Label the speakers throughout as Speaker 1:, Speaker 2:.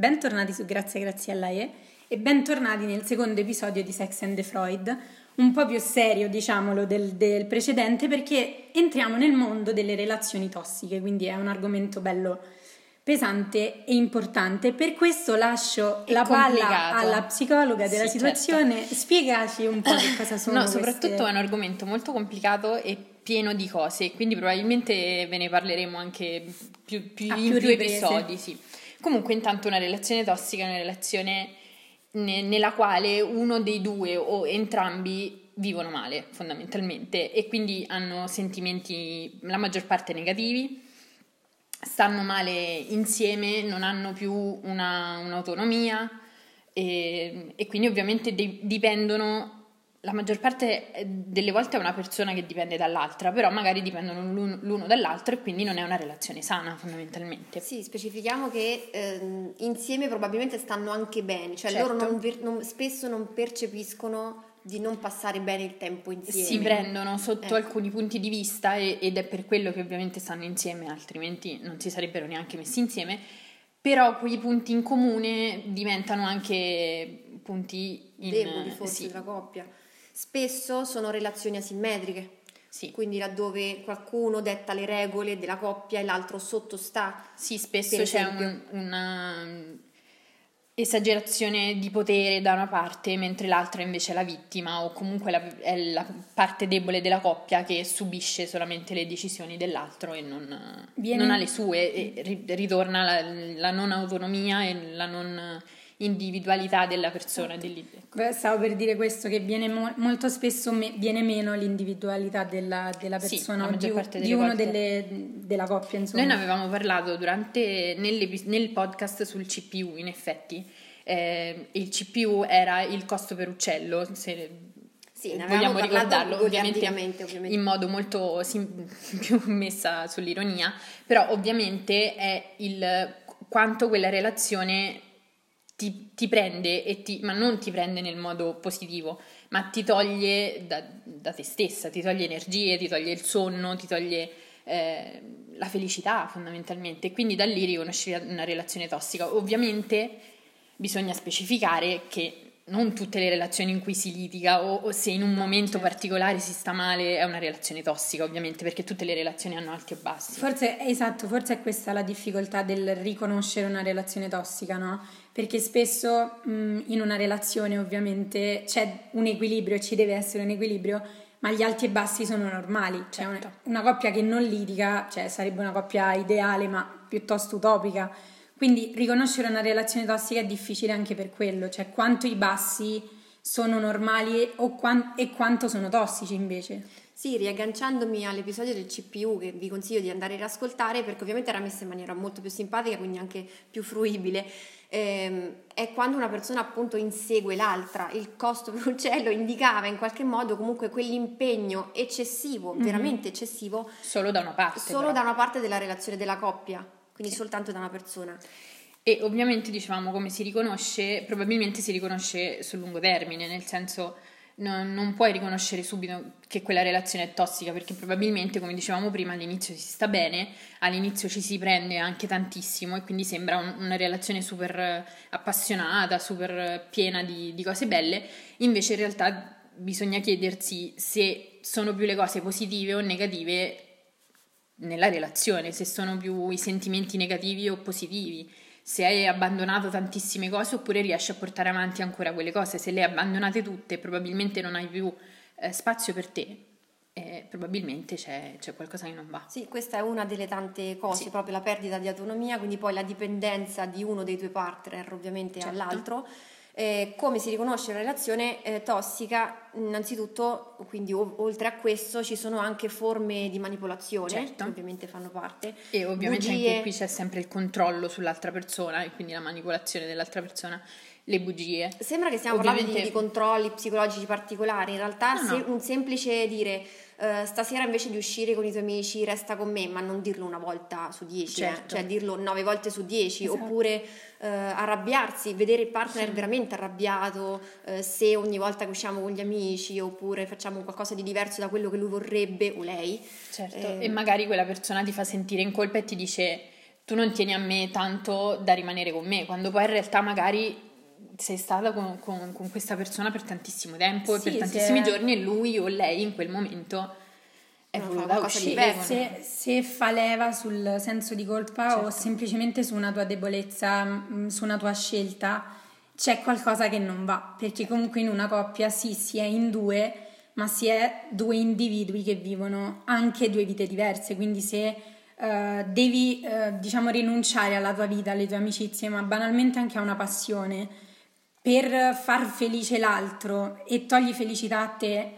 Speaker 1: bentornati su Grazie Grazie a lei e bentornati nel secondo episodio di Sex and the Freud, un po' più serio diciamolo del, del precedente perché entriamo nel mondo delle relazioni tossiche, quindi è un argomento bello pesante e importante. Per questo lascio
Speaker 2: E
Speaker 1: la palla alla psicologa della
Speaker 2: Sì,
Speaker 1: situazione. Spiegaci un po' che cosa sono
Speaker 2: No,
Speaker 1: queste-
Speaker 2: soprattutto è un argomento molto complicato e pieno di cose, quindi probabilmente ve ne parleremo anche più, più in
Speaker 1: più
Speaker 2: più episodi. Sì. Comunque, intanto, una relazione tossica è una relazione ne- nella quale uno dei due o entrambi vivono male, fondamentalmente, e quindi hanno sentimenti la maggior parte negativi. Stanno male insieme, non hanno più una- un'autonomia e, e quindi ovviamente de- dipendono la maggior parte eh, delle volte è una persona che dipende dall'altra, però magari dipendono l'uno, l'uno dall'altro e quindi non è una relazione sana fondamentalmente.
Speaker 3: Sì, specifichiamo che ehm, insieme probabilmente stanno anche bene, cioè
Speaker 2: Certo.
Speaker 3: loro non ver- non- spesso non percepiscono di non passare bene il tempo insieme.
Speaker 2: Si prendono sotto
Speaker 3: Ecco.
Speaker 2: alcuni punti di vista e- ed è per quello che ovviamente stanno insieme, altrimenti non si sarebbero neanche messi insieme, però quei punti in comune diventano anche punti in,
Speaker 3: deboli forse
Speaker 2: sì,
Speaker 3: della coppia. Spesso sono relazioni asimmetriche,
Speaker 2: sì.
Speaker 3: quindi laddove qualcuno detta le regole della coppia e l'altro sottostà.
Speaker 2: Sì, spesso c'è un- una mm, esagerazione di potere da una parte, mentre l'altra invece è la vittima o comunque la- è la parte debole della coppia che subisce solamente le decisioni dell'altro e non,
Speaker 1: Viene-
Speaker 2: non ha le sue e ri- ritorna la, la non autonomia e la non individualità della persona. dell'id-
Speaker 1: Beh, Stavo per dire questo, che viene mo- molto spesso me- viene meno l'individualità della, della
Speaker 2: Sì,
Speaker 1: persona
Speaker 2: maggior
Speaker 1: di,
Speaker 2: parte
Speaker 1: di
Speaker 2: delle
Speaker 1: uno delle, della coppia, insomma.
Speaker 2: Noi ne avevamo parlato durante, nel podcast sul CPU, in effetti. Eh, il CPU era il costo per uccello, se
Speaker 3: Sì, ne
Speaker 2: vogliamo ricordarlo, ovviamente,
Speaker 3: ovviamente.
Speaker 2: in modo molto sim- più messa sull'ironia, però ovviamente è il quanto quella relazione ti, ti prende, e ti, ma non ti prende nel modo positivo, ma ti toglie da, da te stessa, ti toglie energie, ti toglie il sonno, ti toglie eh, la felicità fondamentalmente. E quindi da lì riconosci una relazione tossica. Ovviamente bisogna specificare che non tutte le relazioni in cui si litiga o, o se in un momento
Speaker 1: certo.
Speaker 2: particolare si sta male è una relazione tossica, ovviamente, perché tutte le relazioni hanno alti e bassi.
Speaker 1: Forse, esatto, forse è questa la difficoltà del riconoscere una relazione tossica, no? Perché spesso mh, in una relazione ovviamente c'è un equilibrio, ci deve essere un equilibrio, ma gli alti e bassi sono normali. Cioè
Speaker 2: Certo.
Speaker 1: una, una coppia che non litiga, cioè sarebbe una coppia ideale, ma piuttosto utopica. Quindi riconoscere una relazione tossica è difficile anche per quello, cioè quanto i bassi sono normali o quan- e quanto sono tossici invece.
Speaker 3: Sì, riagganciandomi all'episodio del CPU che vi consiglio di andare ad ascoltare perché ovviamente era messa in maniera molto più simpatica, quindi anche più fruibile, ehm, è quando una persona appunto insegue l'altra, il costo per uccello indicava in qualche modo comunque quell'impegno eccessivo, veramente eccessivo,
Speaker 2: Solo da una parte.
Speaker 3: solo
Speaker 2: però.
Speaker 3: da una parte della relazione della coppia, quindi soltanto da una persona.
Speaker 2: E ovviamente dicevamo come si riconosce, probabilmente si riconosce sul lungo termine, nel senso non, non puoi riconoscere subito che quella relazione è tossica perché probabilmente, come dicevamo prima, all'inizio si sta bene, all'inizio ci si prende anche tantissimo e quindi sembra un- una relazione super appassionata, super piena di, di cose belle, invece in realtà bisogna chiedersi se sono più le cose positive o negative nella relazione, se sono più i sentimenti negativi o positivi, se hai abbandonato tantissime cose oppure riesci a portare avanti ancora quelle cose, se le hai abbandonate tutte probabilmente non hai più eh, spazio per te e probabilmente c'è, c'è qualcosa che non va.
Speaker 3: Sì, questa è una delle tante cose,
Speaker 2: Sì.
Speaker 3: proprio la perdita di autonomia, quindi poi la dipendenza di uno dei due partner ovviamente
Speaker 2: Certo.
Speaker 3: all'altro. Eh, come si riconosce una relazione eh, tossica? Innanzitutto, quindi o- oltre a questo ci sono anche forme di manipolazione,
Speaker 2: Certo.
Speaker 3: che ovviamente fanno parte.
Speaker 2: E ovviamente
Speaker 3: Bugie.
Speaker 2: anche qui c'è sempre il controllo sull'altra persona e quindi la manipolazione dell'altra persona, le bugie.
Speaker 3: Sembra che stiamo parlando di,
Speaker 2: Ovviamente-
Speaker 3: di controlli psicologici particolari, in realtà
Speaker 2: No,
Speaker 3: se-
Speaker 2: no.
Speaker 3: un semplice dire eh, stasera invece di uscire con i tuoi amici resta con me, ma non dirlo una volta su dieci, eh,
Speaker 2: Certo.
Speaker 3: cioè dirlo nove volte su dieci,
Speaker 1: Esatto.
Speaker 3: oppure eh, arrabbiarsi, vedere il partner veramente arrabbiato eh, se ogni volta che usciamo con gli amici oppure facciamo qualcosa di diverso da quello che lui vorrebbe o lei.
Speaker 2: Certo,
Speaker 3: Eh,
Speaker 2: e magari quella persona ti fa sentire in colpa e ti dice tu non tieni a me tanto da rimanere con me, quando poi in realtà magari sei stata con, con, con questa persona per tantissimo tempo
Speaker 1: Sì,
Speaker 2: e per tantissimi
Speaker 1: se-
Speaker 2: giorni e lui o lei in quel momento è
Speaker 3: No,
Speaker 2: voluta uscire.
Speaker 1: Se, se fa leva sul senso di colpa o
Speaker 2: Certo.
Speaker 1: semplicemente su una tua debolezza, mh, su una tua scelta, c'è qualcosa che non va. Perché comunque in una coppia sì, si è in due, ma si è due individui che vivono anche due vite diverse. Quindi se eh, devi, eh, diciamo, rinunciare alla tua vita, alle tue amicizie, ma banalmente anche a una passione, per far felice l'altro e togli felicità a te,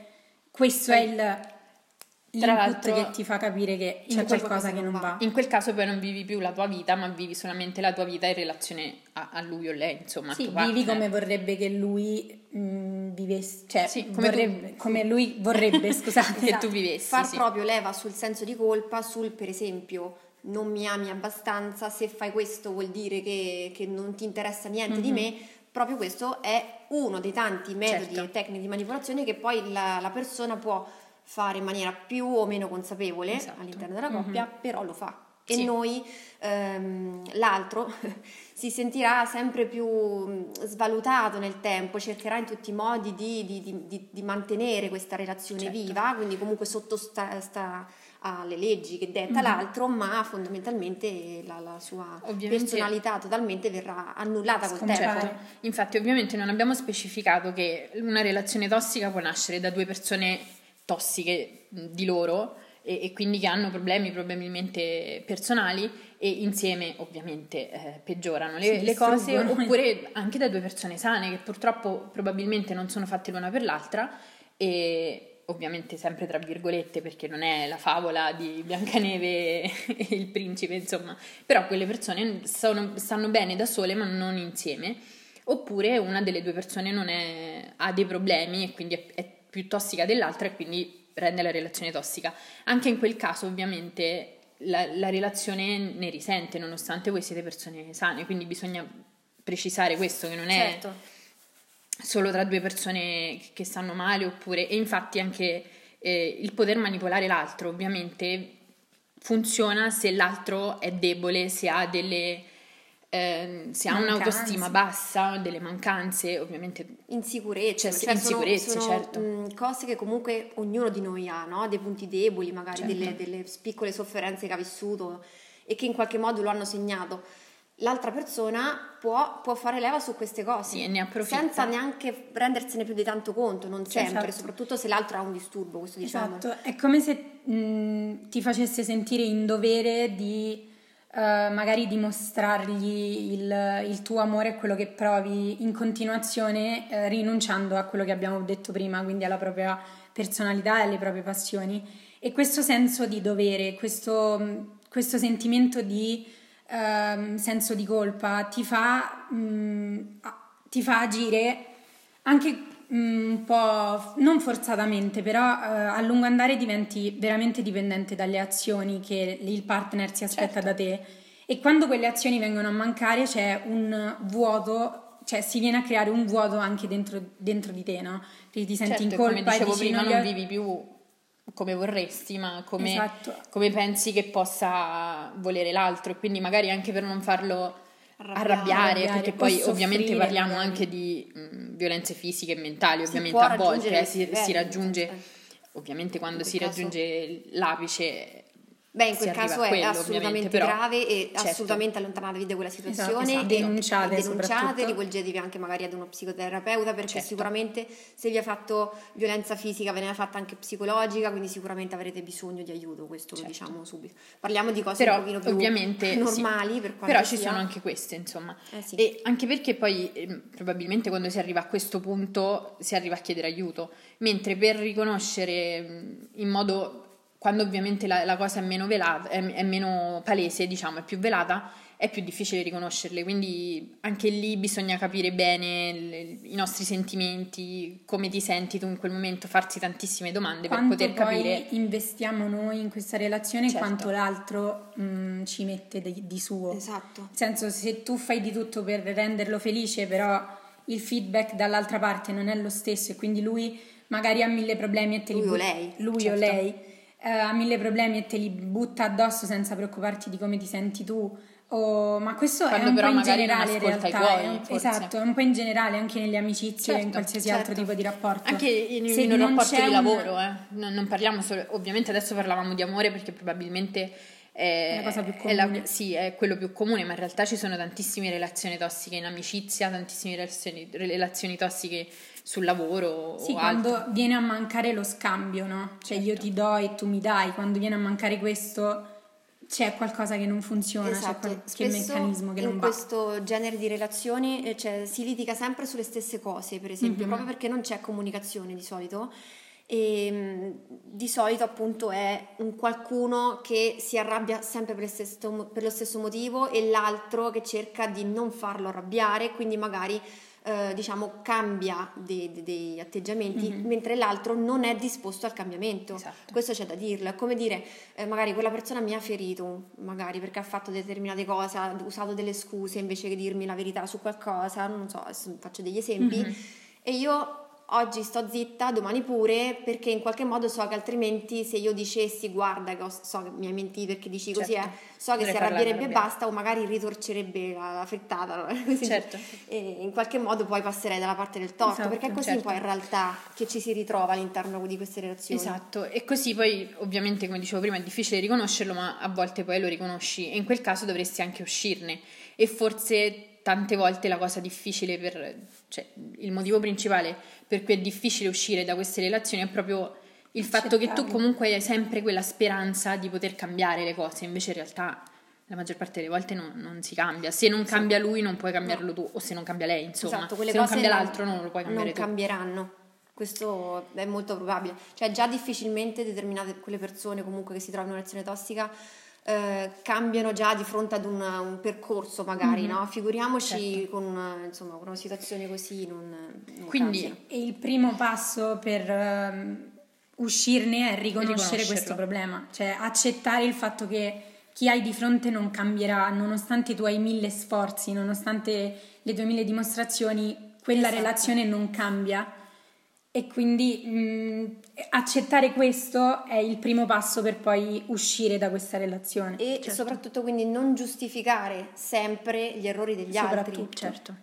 Speaker 1: questo è il, l'input
Speaker 2: l'altro,
Speaker 1: che ti fa capire che
Speaker 3: c'è
Speaker 1: qualcosa che non va.
Speaker 2: In quel caso poi non vivi più la tua vita, ma vivi solamente la tua vita in relazione a, a lui o lei, insomma.
Speaker 1: Sì, vivi
Speaker 2: partner.
Speaker 1: come vorrebbe che lui mh, vivesse, cioè
Speaker 2: Sì, come
Speaker 1: vorrebbe-
Speaker 2: tu.
Speaker 1: come lui vorrebbe, scusate.
Speaker 2: Che tu vivessi,
Speaker 3: Far
Speaker 2: sì.
Speaker 3: proprio leva sul senso di colpa, sul per esempio non mi ami abbastanza, se fai questo vuol dire che, che non ti interessa niente di me. Proprio questo è uno dei tanti metodi
Speaker 2: Certo.
Speaker 3: e tecniche di manipolazione che poi la, la persona può fare in maniera più o meno consapevole
Speaker 2: Esatto.
Speaker 3: all'interno della coppia, però lo fa. E
Speaker 2: Sì.
Speaker 3: noi, ehm, l'altro, si sentirà sempre più mh, svalutato nel tempo, cercherà in tutti i modi di, di- di- di- mantenere questa relazione
Speaker 2: Certo.
Speaker 3: viva, quindi comunque sottostare alle leggi che detta
Speaker 2: Mhm.
Speaker 3: l'altro, ma fondamentalmente la, la sua
Speaker 2: Ovviamente-
Speaker 3: personalità totalmente verrà annullata col tempo.
Speaker 2: Certo. Infatti, ovviamente non abbiamo specificato che una relazione tossica può nascere da due persone tossiche mh, di loro e, e quindi che hanno problemi probabilmente personali e insieme ovviamente eh, peggiorano le, le cose oppure anche da due persone sane che purtroppo probabilmente non sono fatte l'una per l'altra e ovviamente sempre tra virgolette perché non è la favola di Biancaneve e il principe insomma però quelle persone sono- stanno bene da sole ma non insieme oppure una delle due persone è- ha dei problemi e quindi è, è più tossica dell'altra e quindi rende la relazione tossica. Anche in quel caso ovviamente la, la relazione ne risente nonostante voi siete persone sane, quindi bisogna precisare questo che non è
Speaker 3: Certo.
Speaker 2: Solo tra due persone che stanno male oppure e infatti anche eh, il poter manipolare l'altro ovviamente funziona se l'altro è debole, se ha delle ehm, se ha
Speaker 1: Mancanze.
Speaker 2: un'autostima bassa, delle mancanze, ovviamente
Speaker 3: Insicurezze,
Speaker 2: Cioè,
Speaker 3: cioè, sono-
Speaker 2: insicurezze,
Speaker 3: sono,
Speaker 2: certo.
Speaker 3: mh, cose che comunque ognuno di noi ha, no? dei punti deboli, magari
Speaker 2: Certo.
Speaker 3: delle, delle piccole sofferenze che ha vissuto e che in qualche modo lo hanno segnato. L'altra persona può, può fare leva su queste cose
Speaker 2: Sì, ne
Speaker 3: senza neanche rendersene più di tanto conto, non sempre,
Speaker 1: Esatto.
Speaker 3: soprattutto se l'altro ha un disturbo, questo diciamo.
Speaker 1: Esatto, è come se mh, ti facesse sentire in dovere di eh, magari dimostrargli il, il tuo amore e quello che provi in continuazione, eh, rinunciando a quello che abbiamo detto prima, quindi alla propria personalità e alle proprie passioni. E questo senso di dovere, questo, questo sentimento di ehm, senso di colpa ti fa, a- ti fa agire anche mm, un po' non forzatamente, però eh, a lungo andare diventi veramente dipendente dalle azioni che il partner si aspetta
Speaker 2: Certo.
Speaker 1: da te e quando quelle azioni vengono a mancare c'è un vuoto, cioè si viene a creare un vuoto anche dentro, dentro di te, no? Perché ti senti
Speaker 2: certo,
Speaker 1: in colpa
Speaker 2: come dicevo
Speaker 1: e dici
Speaker 2: prima
Speaker 1: non
Speaker 2: non vivi più come vorresti, ma come,
Speaker 1: Esatto.
Speaker 2: come pensi che possa volere l'altro e quindi magari anche per non farlo
Speaker 3: Arrabbiare,
Speaker 2: arrabbiare, perché poi ovviamente
Speaker 1: soffrire,
Speaker 2: parliamo
Speaker 1: magari.
Speaker 2: anche di mh, violenze fisiche e mentali,
Speaker 3: Si
Speaker 2: ovviamente a volte eh, si, si raggiunge,
Speaker 3: eh.
Speaker 2: ovviamente quando si
Speaker 3: caso-
Speaker 2: raggiunge l'apice
Speaker 3: Beh, in quel caso è
Speaker 2: quello,
Speaker 3: assolutamente grave e
Speaker 2: certo.
Speaker 3: assolutamente allontanatevi da quella situazione
Speaker 1: esatto.
Speaker 3: e-
Speaker 1: Denunciate
Speaker 3: e denunciate, rivolgetevi anche magari ad uno psicoterapeuta perché
Speaker 2: Certo.
Speaker 3: sicuramente se vi ha fatto violenza fisica ve ne ha fatta anche psicologica, quindi sicuramente avrete bisogno di aiuto, questo
Speaker 2: Certo.
Speaker 3: lo diciamo subito. Parliamo di cose
Speaker 2: però
Speaker 3: un pochino più
Speaker 2: ovviamente
Speaker 3: normali
Speaker 2: sì.
Speaker 3: per quanto
Speaker 2: però ci
Speaker 3: sia.
Speaker 2: sono anche queste insomma
Speaker 3: Eh sì.
Speaker 2: e anche perché poi ehm, probabilmente quando si arriva a questo punto si arriva a chiedere aiuto mentre per riconoscere mh, in modo quando ovviamente la, la cosa è meno velata è, è meno palese diciamo è più velata è più difficile riconoscerle quindi anche lì bisogna capire bene le- i nostri sentimenti come ti senti tu in quel momento farsi tantissime domande
Speaker 1: quanto
Speaker 2: per poter
Speaker 1: poi
Speaker 2: capire
Speaker 1: investiamo noi in questa relazione e
Speaker 2: Certo.
Speaker 1: quanto l'altro mm, ci mette di, di suo.
Speaker 3: Esatto.
Speaker 1: Nel senso, se tu fai di tutto per renderlo felice, però il feedback dall'altra parte non è lo stesso e quindi lui magari ha mille problemi e te li
Speaker 3: Lui o lei,
Speaker 1: lui
Speaker 2: certo.
Speaker 1: o lei eh, ha mille problemi e te li butta addosso senza preoccuparti di come ti senti tu o, ma questo
Speaker 2: Quando
Speaker 1: è un po' in generale in realtà,
Speaker 2: tuoi, forse.
Speaker 1: esatto, è un po' in generale anche nelle amicizie,
Speaker 2: Certo,
Speaker 1: in qualsiasi
Speaker 3: certo.
Speaker 1: altro tipo di rapporto.
Speaker 2: Anche in,
Speaker 1: Se
Speaker 2: in un rapporto di
Speaker 1: un-
Speaker 2: lavoro, eh. non, non parliamo solo, ovviamente adesso parlavamo di amore perché probabilmente è,
Speaker 1: È la cosa più
Speaker 2: è la-
Speaker 1: comune.
Speaker 2: sì, è quello più comune, ma in realtà ci sono tantissime relazioni tossiche in amicizia, tantissime relazioni, relazioni tossiche sul lavoro
Speaker 1: Sì, quando
Speaker 2: altro.
Speaker 1: viene a mancare lo scambio, no? Cioè io
Speaker 2: Certo.
Speaker 1: ti do e tu mi dai, quando viene a mancare questo c'è qualcosa che non funziona, c'è
Speaker 3: Esatto,
Speaker 1: qualche
Speaker 3: spesso
Speaker 1: meccanismo che
Speaker 3: in
Speaker 1: non va.
Speaker 3: questo genere di relazioni eh, cioè, si litiga sempre sulle stesse cose, per esempio,
Speaker 1: Mhm.
Speaker 3: proprio perché non c'è comunicazione di solito. E mh, di solito appunto è un qualcuno che si arrabbia sempre per, stesso- per lo stesso motivo e l'altro che cerca di non farlo arrabbiare, quindi magari eh, diciamo cambia dei, dei- dei atteggiamenti,
Speaker 1: Mhm.
Speaker 3: mentre l'altro non è disposto al cambiamento.
Speaker 2: Esatto.
Speaker 3: Questo c'è da dirlo, è come dire, eh, magari quella persona mi ha ferito, magari perché ha fatto determinate cose, ha usato delle scuse invece che dirmi la verità su qualcosa, non so, faccio degli esempi,
Speaker 1: Mhm.
Speaker 3: e io oggi sto zitta, domani pure, perché in qualche modo so che altrimenti se io dicessi guarda che ho- so che mi hai mentito perché dici così,
Speaker 2: Certo.
Speaker 3: eh, so che si arrabbierebbe e basta, o magari ritorcerebbe la, la frittata, no? Così.
Speaker 2: Certo.
Speaker 3: e in qualche modo poi passerei dalla parte del torto,
Speaker 1: Esatto,
Speaker 3: perché è così
Speaker 2: certo.
Speaker 3: poi in realtà che ci si ritrova all'interno di queste relazioni.
Speaker 2: Esatto, e così poi ovviamente come dicevo prima è difficile riconoscerlo, ma a volte poi lo riconosci e in quel caso dovresti anche uscirne e forse tante volte la cosa difficile per, cioè il motivo principale per cui è difficile uscire da queste relazioni è proprio il fatto che tu comunque hai sempre quella speranza di poter cambiare le cose, invece in realtà la maggior parte delle volte non, non si cambia. Se non cambia lui non puoi cambiarlo tu, o se non cambia lei, insomma.
Speaker 3: Esatto,
Speaker 2: se non cambia l'altro non lo puoi cambiare
Speaker 3: non
Speaker 2: tu.
Speaker 3: cambieranno. Questo è molto probabile. Cioè, già difficilmente determinate quelle persone comunque che si trovano in una relazione tossica eh, cambiano già di fronte ad un, un percorso, magari,
Speaker 2: Mhm.
Speaker 3: no? Figuriamoci
Speaker 2: Certo.
Speaker 3: con, una, insomma, con una situazione così non, non
Speaker 2: Quindi-
Speaker 3: cambiano.
Speaker 1: Il primo passo per ehm, uscirne è riconoscere questo problema, cioè accettare il fatto che chi hai di fronte non cambierà, nonostante tu hai mille sforzi, nonostante le tue mille dimostrazioni, quella
Speaker 3: Esatto.
Speaker 1: relazione non cambia. E quindi mh, accettare questo è il primo passo per poi uscire da questa relazione.
Speaker 3: E
Speaker 1: Certo.
Speaker 3: soprattutto quindi non giustificare sempre gli errori degli altri.
Speaker 1: Soprattutto.
Speaker 2: Certo.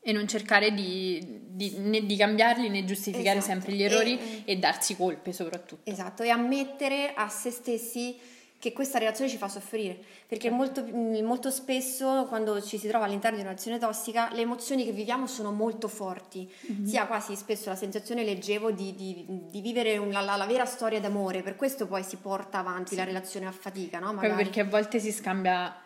Speaker 2: E non cercare di, di- né di cambiarli né giustificare
Speaker 3: Esatto.
Speaker 2: sempre gli errori
Speaker 3: E-
Speaker 2: e, darsi colpe soprattutto.
Speaker 3: Esatto, e ammettere a se stessi che questa relazione ci fa soffrire, perché molto, mh, molto spesso quando ci si trova all'interno di una relazione tossica le emozioni che viviamo sono molto forti, si ha quasi spesso la sensazione, leggevo, di, di- di vivere una- la, la vera storia d'amore, per questo poi si porta avanti la relazione a fatica, no?
Speaker 2: Proprio
Speaker 3: Magari.
Speaker 2: perché a volte si scambia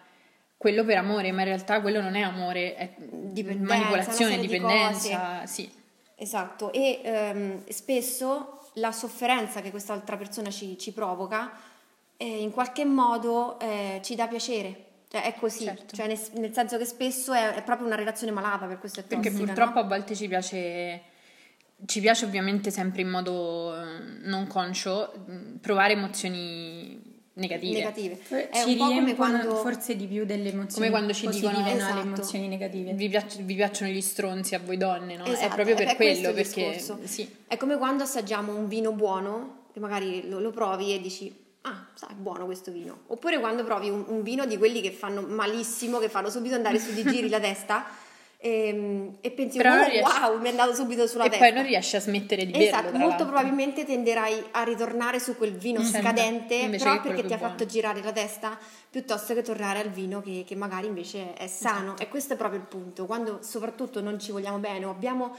Speaker 2: quello per amore, ma in realtà quello non è amore, è
Speaker 3: Dipendenza,
Speaker 2: manipolazione,
Speaker 3: serie di
Speaker 2: dipendenza, sì.
Speaker 3: Esatto, e ehm, spesso la sofferenza che quest'altra persona ci, ci provoca eh, in qualche modo eh, ci dà piacere. Cioè, è così,
Speaker 2: Certo.
Speaker 3: cioè, nel, nel senso che spesso è, è proprio una relazione malata, per questo è
Speaker 2: Perché purtroppo
Speaker 3: no?
Speaker 2: a volte ci piace, ci piace ovviamente sempre in modo eh, non conscio mh, provare emozioni negative.
Speaker 3: negative. È
Speaker 1: ci
Speaker 3: un po' come
Speaker 1: riempiono
Speaker 3: quando
Speaker 1: forse di più delle emozioni
Speaker 2: Come quando ci
Speaker 1: positive,
Speaker 2: dicono-
Speaker 1: no?
Speaker 3: Esatto.
Speaker 1: le emozioni negative.
Speaker 2: Vi, piac- vi piacciono gli stronzi a voi donne, no? è
Speaker 3: Esatto,
Speaker 2: proprio
Speaker 3: è-
Speaker 2: per
Speaker 3: è
Speaker 2: quello, perché sì,
Speaker 3: È come quando assaggiamo un vino buono, che magari lo, lo provi e dici, ah, sai, è buono questo vino. Oppure quando provi un, un vino di quelli che fanno malissimo, che fanno subito andare su di giri la testa, ehm, e, pensi, oh,
Speaker 2: riesci-
Speaker 3: wow, mi è andato subito sulla
Speaker 2: e
Speaker 3: testa.
Speaker 2: poi non riesci a smettere di berlo.
Speaker 3: Esatto, molto
Speaker 2: l'altro.
Speaker 3: probabilmente tenderai a ritornare su quel vino
Speaker 2: Certo,
Speaker 3: scadente,
Speaker 2: invece
Speaker 3: però perché ti ha fatto girare la testa, piuttosto che tornare al vino che, che magari invece è sano.
Speaker 2: Esatto.
Speaker 3: E questo è proprio il punto, quando soprattutto non ci vogliamo bene o abbiamo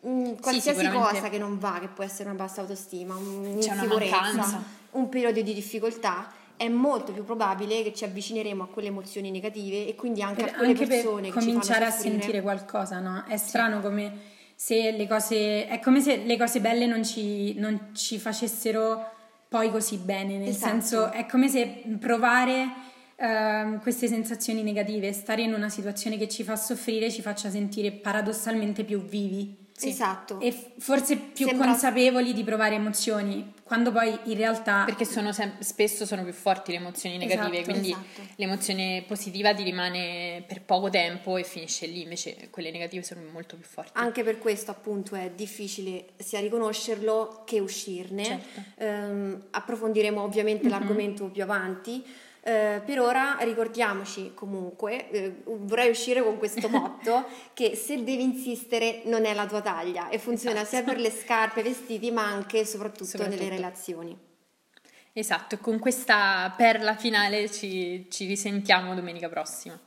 Speaker 3: mh, qualsiasi
Speaker 2: sicuramente.
Speaker 3: cosa che non va, che può essere una bassa autostima,
Speaker 2: C'è una
Speaker 3: un'insicurezza,
Speaker 2: mancanza.
Speaker 3: Un periodo di difficoltà, è molto più probabile che ci avvicineremo a quelle emozioni negative e quindi anche
Speaker 1: Per-
Speaker 3: a quelle
Speaker 1: anche per
Speaker 3: persone che ci
Speaker 1: cominciare a sentire qualcosa, no? È strano come se le cose è come se le cose belle non ci, non ci facessero poi così bene, nel
Speaker 3: Esatto.
Speaker 1: senso è come se provare ehm, queste sensazioni negative, stare in una situazione che ci fa soffrire ci faccia sentire paradossalmente più vivi
Speaker 2: Sì.
Speaker 3: Esatto.
Speaker 1: e forse più
Speaker 3: Sembra-
Speaker 1: consapevoli di provare emozioni, quando poi in realtà
Speaker 2: Perché sono sem- spesso sono più forti le emozioni negative,
Speaker 1: Esatto,
Speaker 2: quindi
Speaker 3: esatto.
Speaker 2: l'emozione positiva ti rimane per poco tempo e finisce lì, invece quelle negative sono molto più forti.
Speaker 3: Anche per questo appunto è difficile sia riconoscerlo che uscirne.
Speaker 2: Certo.
Speaker 3: Ehm, approfondiremo ovviamente l'argomento più avanti. Eh, per ora ricordiamoci comunque, eh, vorrei uscire con questo motto, che se devi insistere non è la tua taglia e funziona esatto. sia per le scarpe, i vestiti, ma anche e soprattutto, soprattutto, nelle relazioni.
Speaker 2: Esatto, con questa perla finale ci, ci risentiamo domenica prossima.